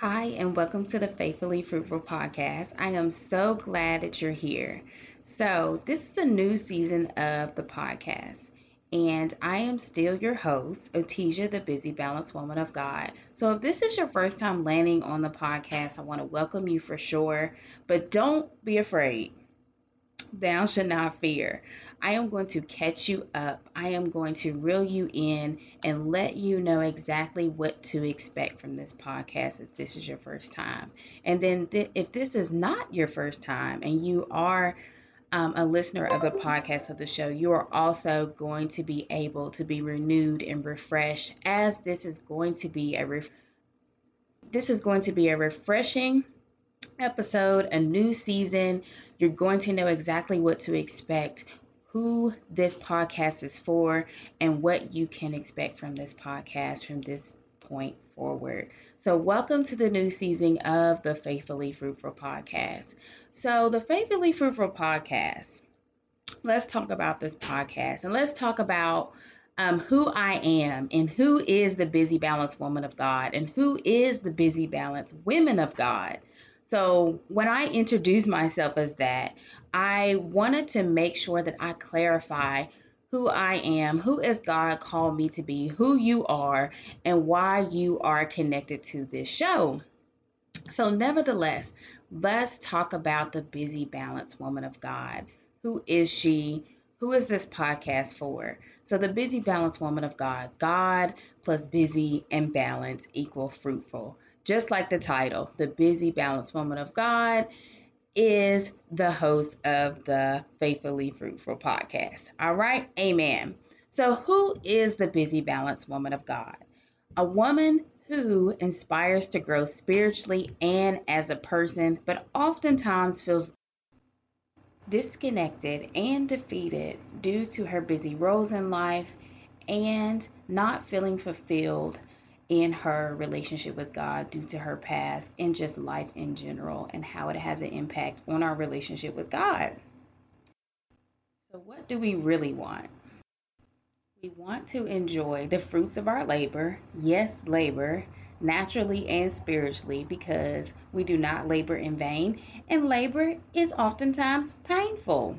Hi, and welcome to the Faithfully Fruitful podcast. I am so glad that you're here. So, this is a new season of the podcast, and I am still your host, Otija, the busy, balanced woman of God. So, if this is your first time landing on the podcast, I want to welcome you for sure, but don't be afraid. Thou should not fear. I am going to catch you up. I am going to reel you in and let you know exactly what to expect from this podcast if this is your first time. And then, th- if this is not your first time and you are um, a listener of the podcast of the show, you are also going to be able to be renewed and refreshed as this is going to be a ref- this is going to be a refreshing episode, a new season. You're going to know exactly what to expect, who this podcast is for, and what you can expect from this podcast from this point forward. So, welcome to the new season of the Faithfully Fruitful podcast. So, the Faithfully Fruitful podcast, let's talk about this podcast and let's talk about um, who I am and who is the busy balanced woman of God and who is the busy balanced women of God. So when I introduce myself as that, I wanted to make sure that I clarify who I am, who is God called me to be, who you are, and why you are connected to this show. So, nevertheless, let's talk about the busy, balanced woman of God. Who is she? Who is this podcast for? So, the busy, balanced woman of God, God plus busy and balance equal fruitful just like the title, the busy, balanced woman of God is the host of the Faithfully Fruitful podcast. All right, amen. So, who is the busy, balanced woman of God? A woman who inspires to grow spiritually and as a person, but oftentimes feels disconnected and defeated due to her busy roles in life and not feeling fulfilled in her relationship with God due to her past and just life in general and how it has an impact on our relationship with God. So, what do we really want? We want to enjoy the fruits of our labor, yes, labor, naturally and spiritually, because we do not labor in vain, and labor is oftentimes painful.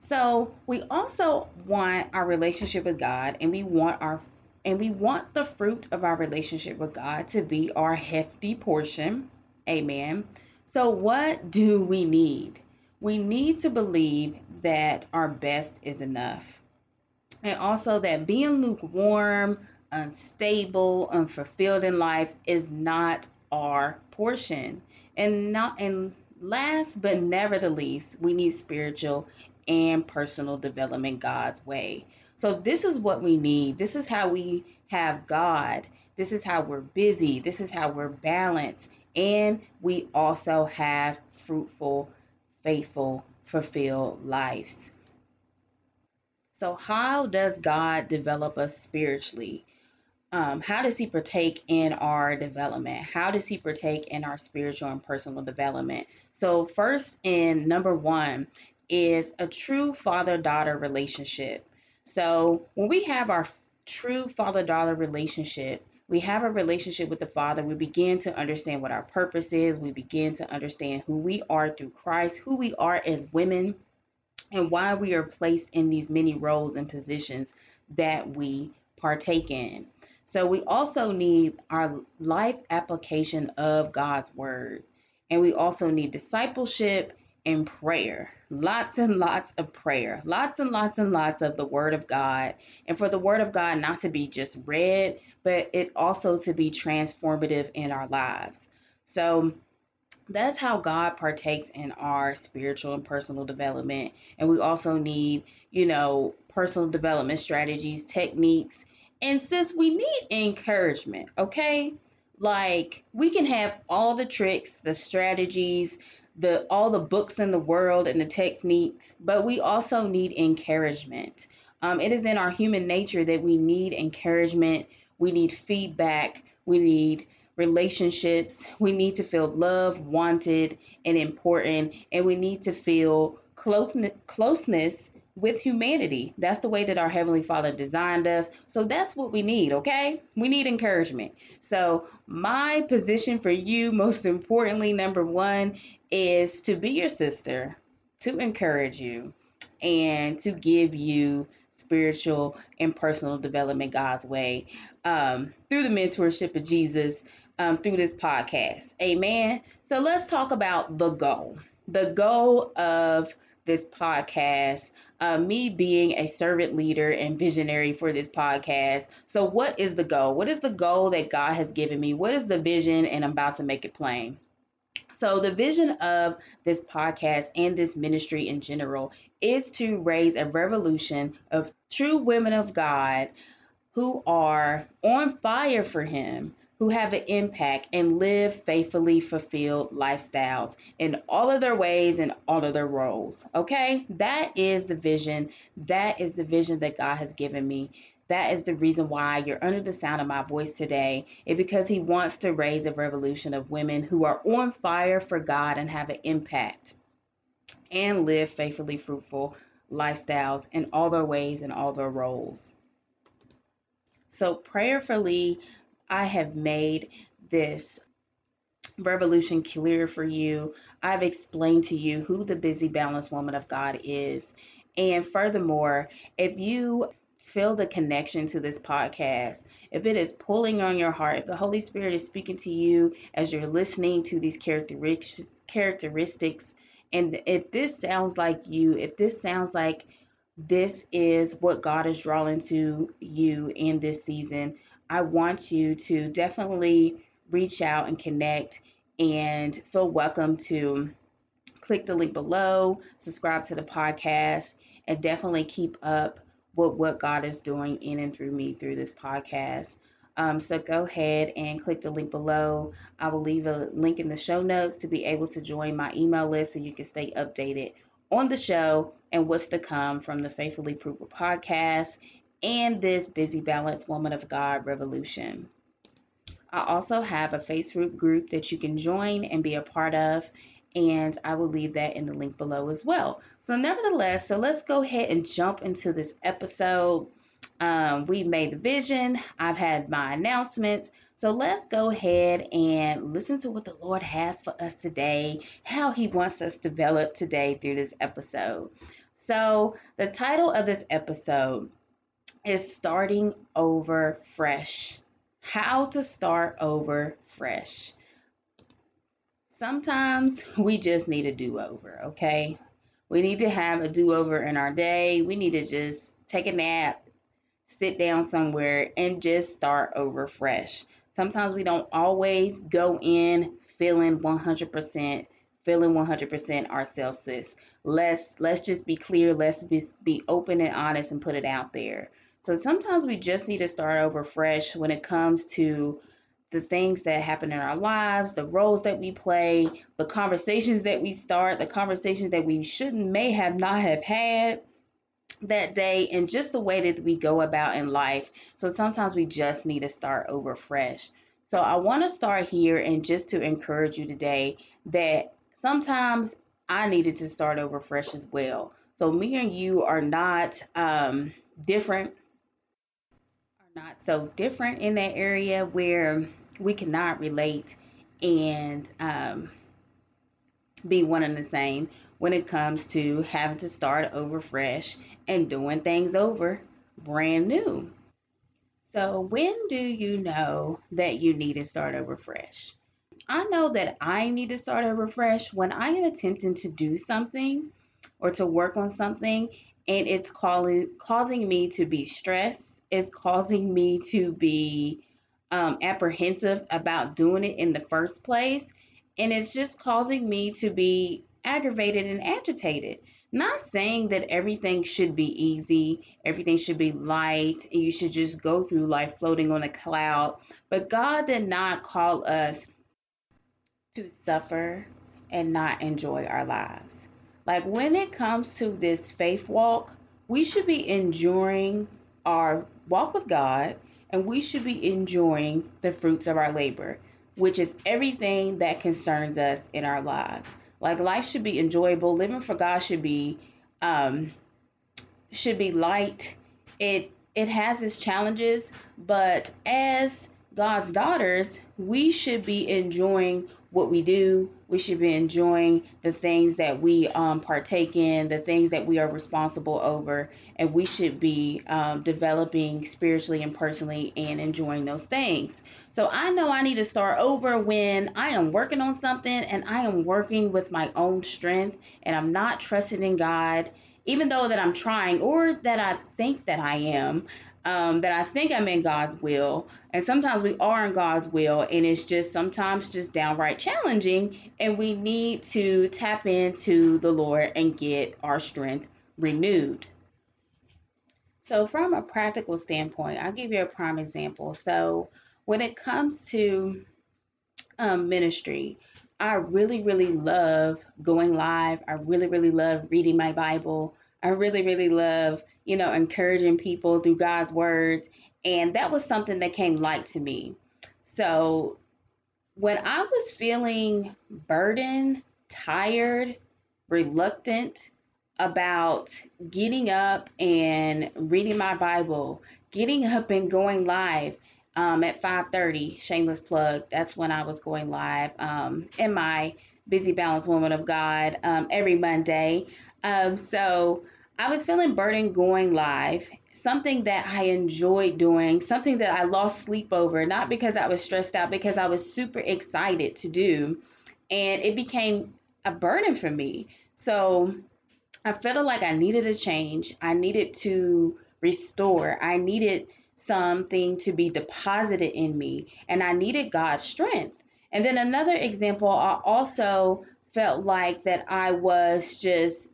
So, we also want our relationship with God and we want our and we want the fruit of our relationship with God to be our hefty portion. Amen. So, what do we need? We need to believe that our best is enough. And also that being lukewarm, unstable, unfulfilled in life is not our portion. And not and last but never the least, we need spiritual and personal development God's way. So this is what we need. This is how we have God. This is how we're busy. This is how we're balanced. And we also have fruitful, faithful, fulfilled lives. So, how does God develop us spiritually? Um, how does He partake in our development? How does He partake in our spiritual and personal development? So, first, in number one, is a true father daughter relationship. So when we have our true father daughter relationship, we have a relationship with the Father, we begin to understand what our purpose is, we begin to understand who we are through Christ, who we are as women, and why we are placed in these many roles and positions that we partake in. So we also need our life application of God's word. And we also need discipleship in prayer. Lots and lots of prayer. Lots and lots and lots of the Word of God. And for the Word of God not to be just read, but it also to be transformative in our lives. So that's how God partakes in our spiritual and personal development. And we also need, you know, personal development strategies, techniques. And since we need encouragement, okay? Like we can have all the tricks, the strategies, the all the books in the world and the techniques, but we also need encouragement. Um, it is in our human nature that we need encouragement, we need feedback, we need relationships, we need to feel loved, wanted, and important, and we need to feel closeness with humanity. That's the way that our Heavenly Father designed us. So that's what we need, okay? We need encouragement. So, my position for you, most importantly, number one, is to be your sister, to encourage you, and to give you spiritual and personal development God's way um, through the mentorship of Jesus um, through this podcast. Amen. So let's talk about the goal. The goal of this podcast, uh, me being a servant leader and visionary for this podcast. So, what is the goal? What is the goal that God has given me? What is the vision? And I'm about to make it plain. So, the vision of this podcast and this ministry in general is to raise a revolution of true women of God who are on fire for Him, who have an impact and live faithfully fulfilled lifestyles in all of their ways and all of their roles. Okay? That is the vision. That is the vision that God has given me. That is the reason why you're under the sound of my voice today. It because he wants to raise a revolution of women who are on fire for God and have an impact and live faithfully fruitful lifestyles in all their ways and all their roles. So prayerfully, I have made this revolution clear for you. I've explained to you who the busy, balanced woman of God is. And furthermore, if you feel the connection to this podcast, if it is pulling on your heart, if the Holy Spirit is speaking to you as you're listening to these characteristics, and if this sounds like you, if this sounds like this is what God is drawing to you in this season, I want you to definitely reach out and connect and feel welcome to click the link below, subscribe to the podcast, and definitely keep up with what God is doing in and through me through this podcast. Um, so go ahead and click the link below. I will leave a link in the show notes to be able to join my email list so you can stay updated on the show and what's to come from the Faithfully Fruitful podcast and this Busy Balanced Woman of God Revolution. I also have a Facebook group that you can join and be a part of, and I will leave that in the link below as well. So, nevertheless, so let's go ahead and jump into this episode. Um, we made the vision, I've had my announcements. So, let's go ahead and listen to what the Lord has for us today, how He wants us to develop today through this episode. So, the title of this episode is starting over fresh. How to start over fresh. Sometimes we just need a do over, okay? We need to have a do over in our day. We need to just take a nap, sit down somewhere, and just start over fresh. Sometimes we don't always go in feeling 100% feeling 100% ourselves sis let's let's just be clear let's be, be open and honest and put it out there so sometimes we just need to start over fresh when it comes to the things that happen in our lives, the roles that we play, the conversations that we start, the conversations that we shouldn't may have not have had that day and just the way that we go about in life. So sometimes we just need to start over fresh. So I want to start here and just to encourage you today that sometimes I needed to start over fresh as well. So me and you are not um, different not so different in that area where we cannot relate and um, be one and the same when it comes to having to start over fresh and doing things over brand new. So, when do you know that you need to start over fresh? I know that I need to start over fresh when I am attempting to do something or to work on something and it's calling, causing me to be stressed is causing me to be um, apprehensive about doing it in the first place. And it's just causing me to be aggravated and agitated. Not saying that everything should be easy, everything should be light, and you should just go through life floating on a cloud. But God did not call us to suffer and not enjoy our lives. Like when it comes to this faith walk, we should be enduring our walk with God and we should be enjoying the fruits of our labor, which is everything that concerns us in our lives. Like life should be enjoyable, living for God should be um, should be light. It it has its challenges, but as God's daughters, we should be enjoying what we do. We should be enjoying the things that we um, partake in, the things that we are responsible over, and we should be um, developing spiritually and personally and enjoying those things. So I know I need to start over when I am working on something and I am working with my own strength and I'm not trusting in God, even though that I'm trying or that I think that I am um, that I think I'm in God's will. And sometimes we are in God's will, and it's just sometimes just downright challenging. And we need to tap into the Lord and get our strength renewed. So, from a practical standpoint, I'll give you a prime example. So, when it comes to um, ministry, I really, really love going live. I really, really love reading my Bible. I really, really love, you know, encouraging people through God's words. And that was something that came light to me. So when I was feeling burdened, tired, reluctant about getting up and reading my Bible, getting up and going live um, at 5:30, shameless plug. That's when I was going live um, in my busy balanced woman of God um, every Monday. Um, so I was feeling burdened going live, something that I enjoyed doing, something that I lost sleep over, not because I was stressed out, because I was super excited to do. And it became a burden for me. So I felt like I needed a change. I needed to restore. I needed something to be deposited in me. And I needed God's strength. And then another example, I also felt like that I was just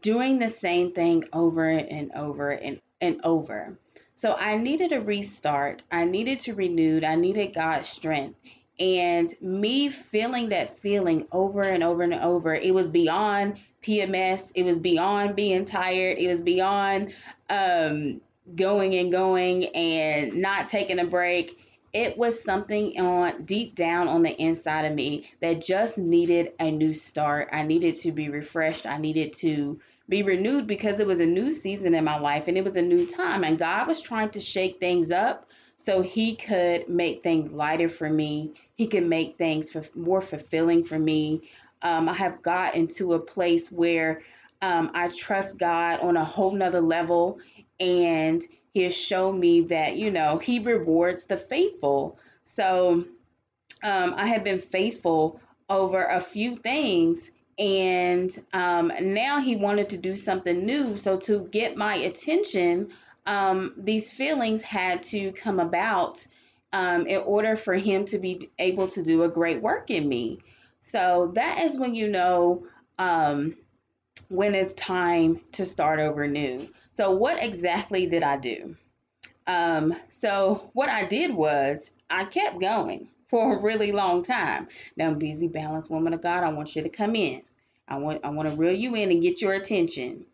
doing the same thing over and over and, and over. So I needed a restart. I needed to renew. I needed God's strength. And me feeling that feeling over and over and over, it was beyond PMS. It was beyond being tired. It was beyond um, going and going and not taking a break it was something on deep down on the inside of me that just needed a new start. I needed to be refreshed. I needed to be renewed because it was a new season in my life and it was a new time and God was trying to shake things up so he could make things lighter for me. He could make things for, more fulfilling for me. Um, I have gotten to a place where um, I trust God on a whole nother level and he has shown me that, you know, he rewards the faithful. So um, I have been faithful over a few things. And um, now he wanted to do something new. So to get my attention, um, these feelings had to come about um, in order for him to be able to do a great work in me. So that is when you know um, when it's time to start over new. So, what exactly did I do? Um, so, what I did was I kept going for a really long time. Now, busy, balanced woman of God, I want you to come in. I want I want to reel you in and get your attention.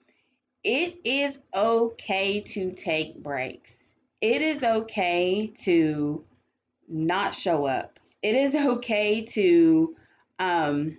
It is okay to take breaks. It is okay to not show up. It is okay to um,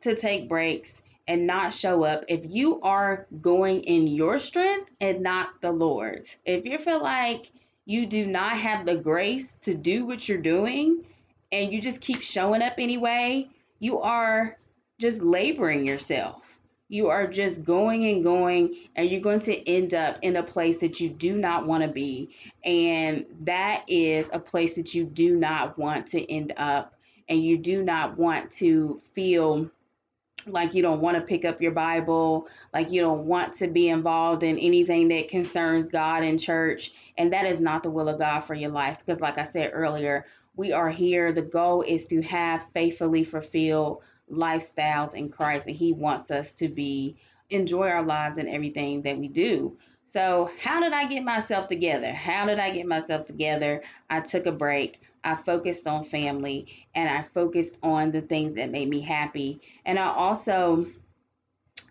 to take breaks and not show up if you are going in your strength and not the Lord's. If you feel like you do not have the grace to do what you're doing and you just keep showing up anyway, you are just laboring yourself. You are just going and going, and you're going to end up in a place that you do not want to be. And that is a place that you do not want to end up, and you do not want to feel like you don't want to pick up your Bible, like you don't want to be involved in anything that concerns God and church. And that is not the will of God for your life. Because, like I said earlier, we are here. The goal is to have faithfully fulfilled lifestyles in Christ, and He wants us to be enjoy our lives and everything that we do. So, how did I get myself together? How did I get myself together? I took a break. I focused on family and I focused on the things that made me happy. And I also,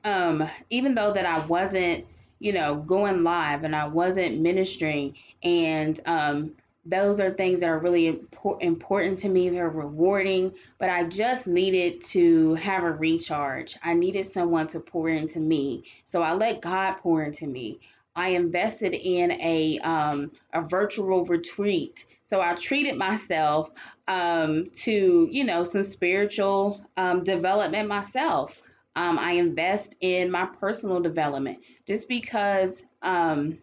um, even though that I wasn't, you know, going live and I wasn't ministering and um, those are things that are really important to me. They're rewarding, but I just needed to have a recharge. I needed someone to pour into me. So I let God pour into me. I invested in a um, a virtual retreat. So I treated myself um, to you know some spiritual um, development myself. Um, I invest in my personal development just because um,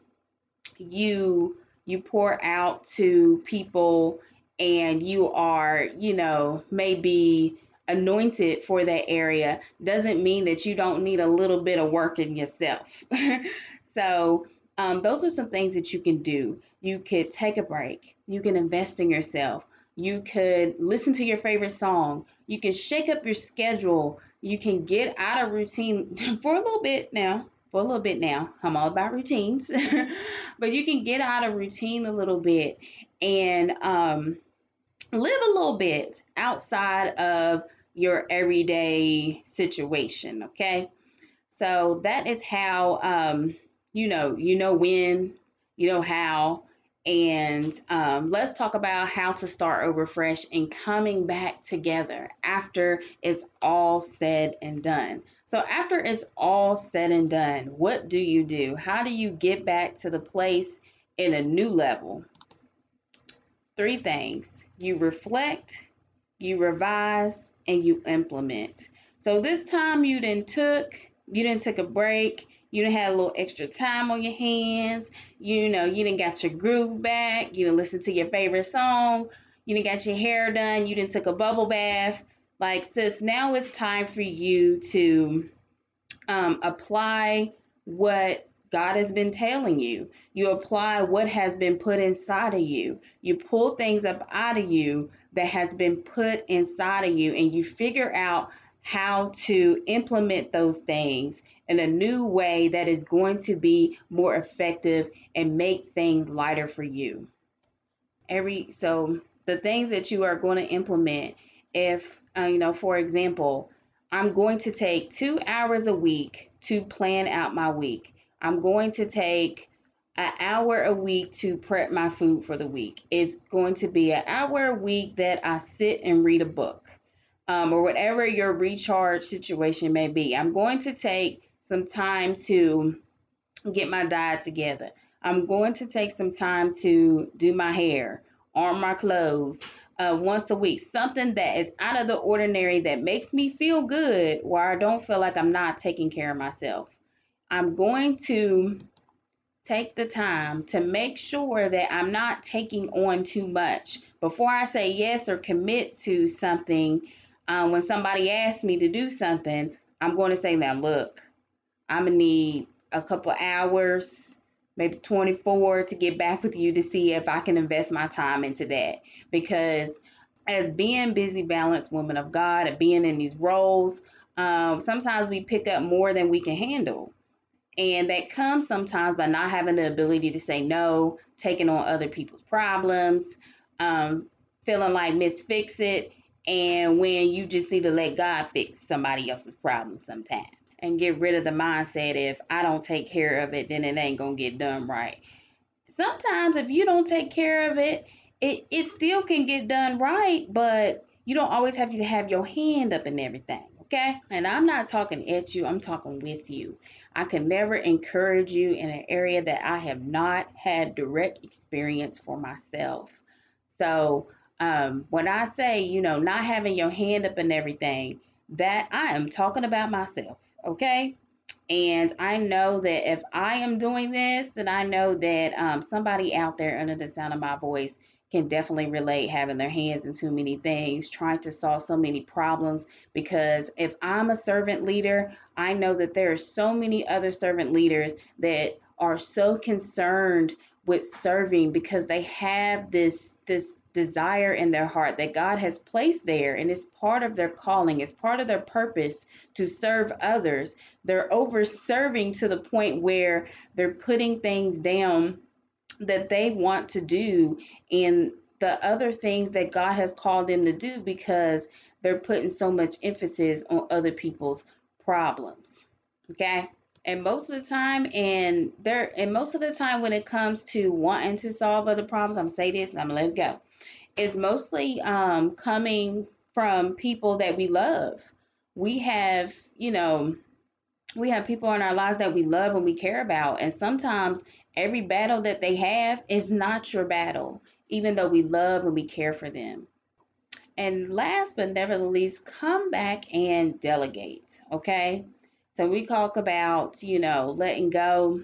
you you pour out to people and you are, you know, maybe anointed for that area doesn't mean that you don't need a little bit of work in yourself. so, um, those are some things that you can do. You could take a break, you can invest in yourself, you could listen to your favorite song, you can shake up your schedule, you can get out of routine for a little bit now for a little bit now. I'm all about routines, but you can get out of routine a little bit and um, live a little bit outside of your everyday situation. Okay, so that is how um, you know you know when, you know how, and um, let's talk about how to start over fresh and coming back together after it's all said and done. So, after it's all said and done, what do you do? How do you get back to the place in a new level? Three things you reflect, you revise, and you implement. So, this time you didn't took, you didn't take a break you done had a little extra time on your hands. You know, you didn't got your groove back. You didn't listen to your favorite song. You didn't got your hair done. You didn't took a bubble bath. Like, sis, now it's time for you to um, apply what God has been telling you. You apply what has been put inside of you. You pull things up out of you that has been put inside of you, and you figure out how to implement those things in a new way that is going to be more effective and make things lighter for you. Every so the things that you are going to implement if uh, you know for example, I'm going to take 2 hours a week to plan out my week. I'm going to take an hour a week to prep my food for the week. It's going to be an hour a week that I sit and read a book um, or whatever your recharge situation may be. I'm going to take some time to get my diet together. I'm going to take some time to do my hair, arm my clothes uh, once a week. Something that is out of the ordinary that makes me feel good where I don't feel like I'm not taking care of myself. I'm going to take the time to make sure that I'm not taking on too much. Before I say yes or commit to something, um, when somebody asks me to do something, I'm going to say, now look, I'm going to need a couple hours, maybe 24 to get back with you to see if I can invest my time into that. Because as being busy, balanced women of God and being in these roles, um, sometimes we pick up more than we can handle. And that comes sometimes by not having the ability to say no, taking on other people's problems, um, feeling like Miss Fix It, and when you just need to let God fix somebody else's problem sometimes and get rid of the mindset if I don't take care of it, then it ain't gonna get done right. Sometimes if you don't take care of it, it, it still can get done right, but you don't always have to have your hand up in everything. Okay. And I'm not talking at you, I'm talking with you. I can never encourage you in an area that I have not had direct experience for myself. So um, when I say, you know, not having your hand up and everything, that I am talking about myself, okay? And I know that if I am doing this, then I know that um, somebody out there under the sound of my voice can definitely relate having their hands in too many things, trying to solve so many problems. Because if I'm a servant leader, I know that there are so many other servant leaders that are so concerned with serving because they have this this desire in their heart that God has placed there and it's part of their calling, it's part of their purpose to serve others. They're over serving to the point where they're putting things down that they want to do and the other things that God has called them to do because they're putting so much emphasis on other people's problems. Okay? And most of the time, and there, and most of the time, when it comes to wanting to solve other problems, I'm gonna say this and I'm gonna let it go. Is mostly um, coming from people that we love. We have, you know, we have people in our lives that we love and we care about, and sometimes every battle that they have is not your battle, even though we love and we care for them. And last but never least, come back and delegate. Okay. So we talk about, you know, letting go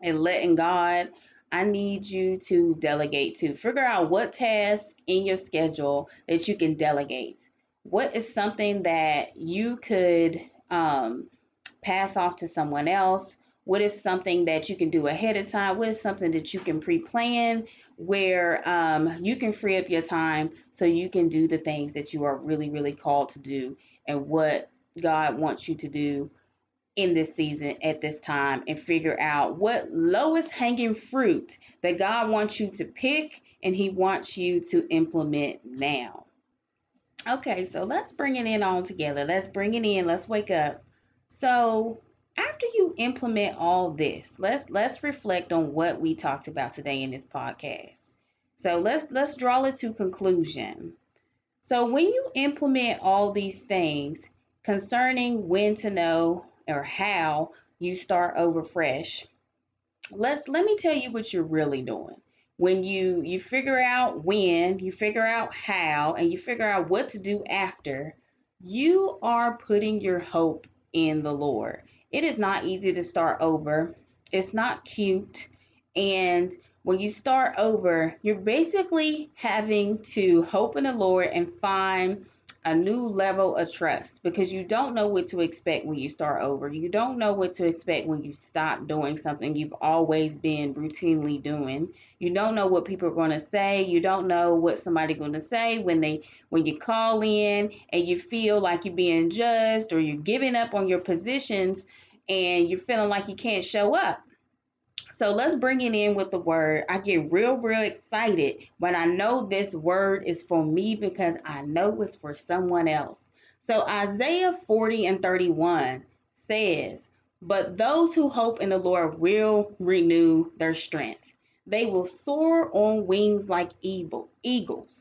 and letting God. I need you to delegate to figure out what task in your schedule that you can delegate. What is something that you could um, pass off to someone else? What is something that you can do ahead of time? What is something that you can pre plan where um, you can free up your time so you can do the things that you are really, really called to do and what God wants you to do in this season at this time and figure out what lowest hanging fruit that God wants you to pick and He wants you to implement now. Okay, so let's bring it in all together. Let's bring it in. Let's wake up. So, after you implement all this, let's let's reflect on what we talked about today in this podcast. So, let's let's draw it to conclusion. So, when you implement all these things concerning when to know or how you start over fresh, let's let me tell you what you're really doing when you you figure out when you figure out how and you figure out what to do after you are putting your hope in the lord it is not easy to start over. It's not cute. And when you start over, you're basically having to hope in the Lord and find a new level of trust because you don't know what to expect when you start over. You don't know what to expect when you stop doing something you've always been routinely doing. You don't know what people are going to say. You don't know what somebody's going to say when they when you call in and you feel like you're being judged or you're giving up on your positions and you're feeling like you can't show up. So let's bring it in with the word. I get real, real excited when I know this word is for me because I know it's for someone else. So Isaiah 40 and 31 says, But those who hope in the Lord will renew their strength. They will soar on wings like evil, eagles.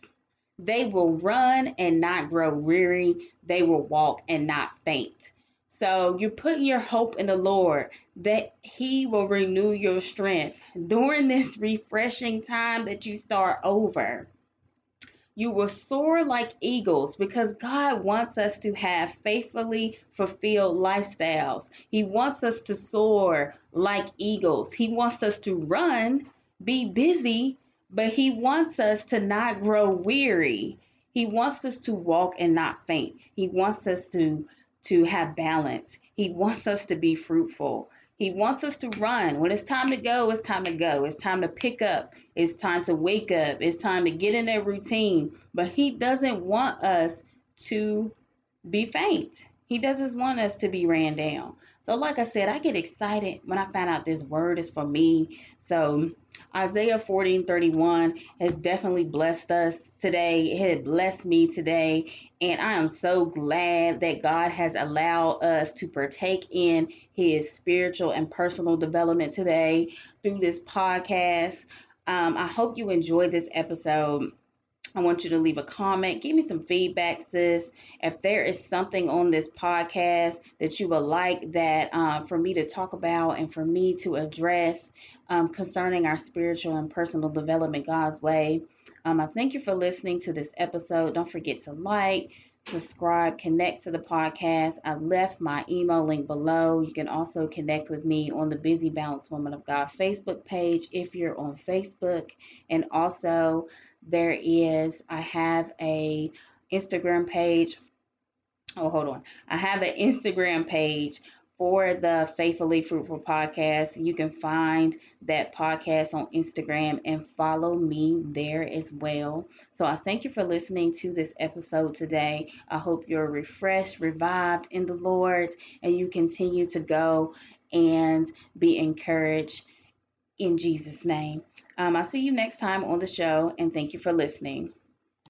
They will run and not grow weary. They will walk and not faint. So you put your hope in the Lord that He will renew your strength during this refreshing time that you start over. You will soar like eagles because God wants us to have faithfully fulfilled lifestyles. He wants us to soar like eagles. He wants us to run, be busy, but He wants us to not grow weary. He wants us to walk and not faint. He wants us to to have balance. He wants us to be fruitful. He wants us to run. When it's time to go, it's time to go. It's time to pick up. It's time to wake up. It's time to get in that routine. But He doesn't want us to be faint. He doesn't want us to be ran down. So, like I said, I get excited when I find out this word is for me. So, Isaiah 40 and 31 has definitely blessed us today. It had blessed me today. And I am so glad that God has allowed us to partake in his spiritual and personal development today through this podcast. Um, I hope you enjoyed this episode. I want you to leave a comment. Give me some feedback, sis. If there is something on this podcast that you would like that uh, for me to talk about and for me to address um, concerning our spiritual and personal development God's way, um, I thank you for listening to this episode. Don't forget to like, subscribe, connect to the podcast. I left my email link below. You can also connect with me on the Busy Balance Woman of God Facebook page if you're on Facebook. And also, there is I have a Instagram page. Oh, hold on. I have an Instagram page for the Faithfully Fruitful podcast. You can find that podcast on Instagram and follow me there as well. So I thank you for listening to this episode today. I hope you're refreshed, revived in the Lord, and you continue to go and be encouraged in Jesus' name. Um, I'll see you next time on the show, and thank you for listening.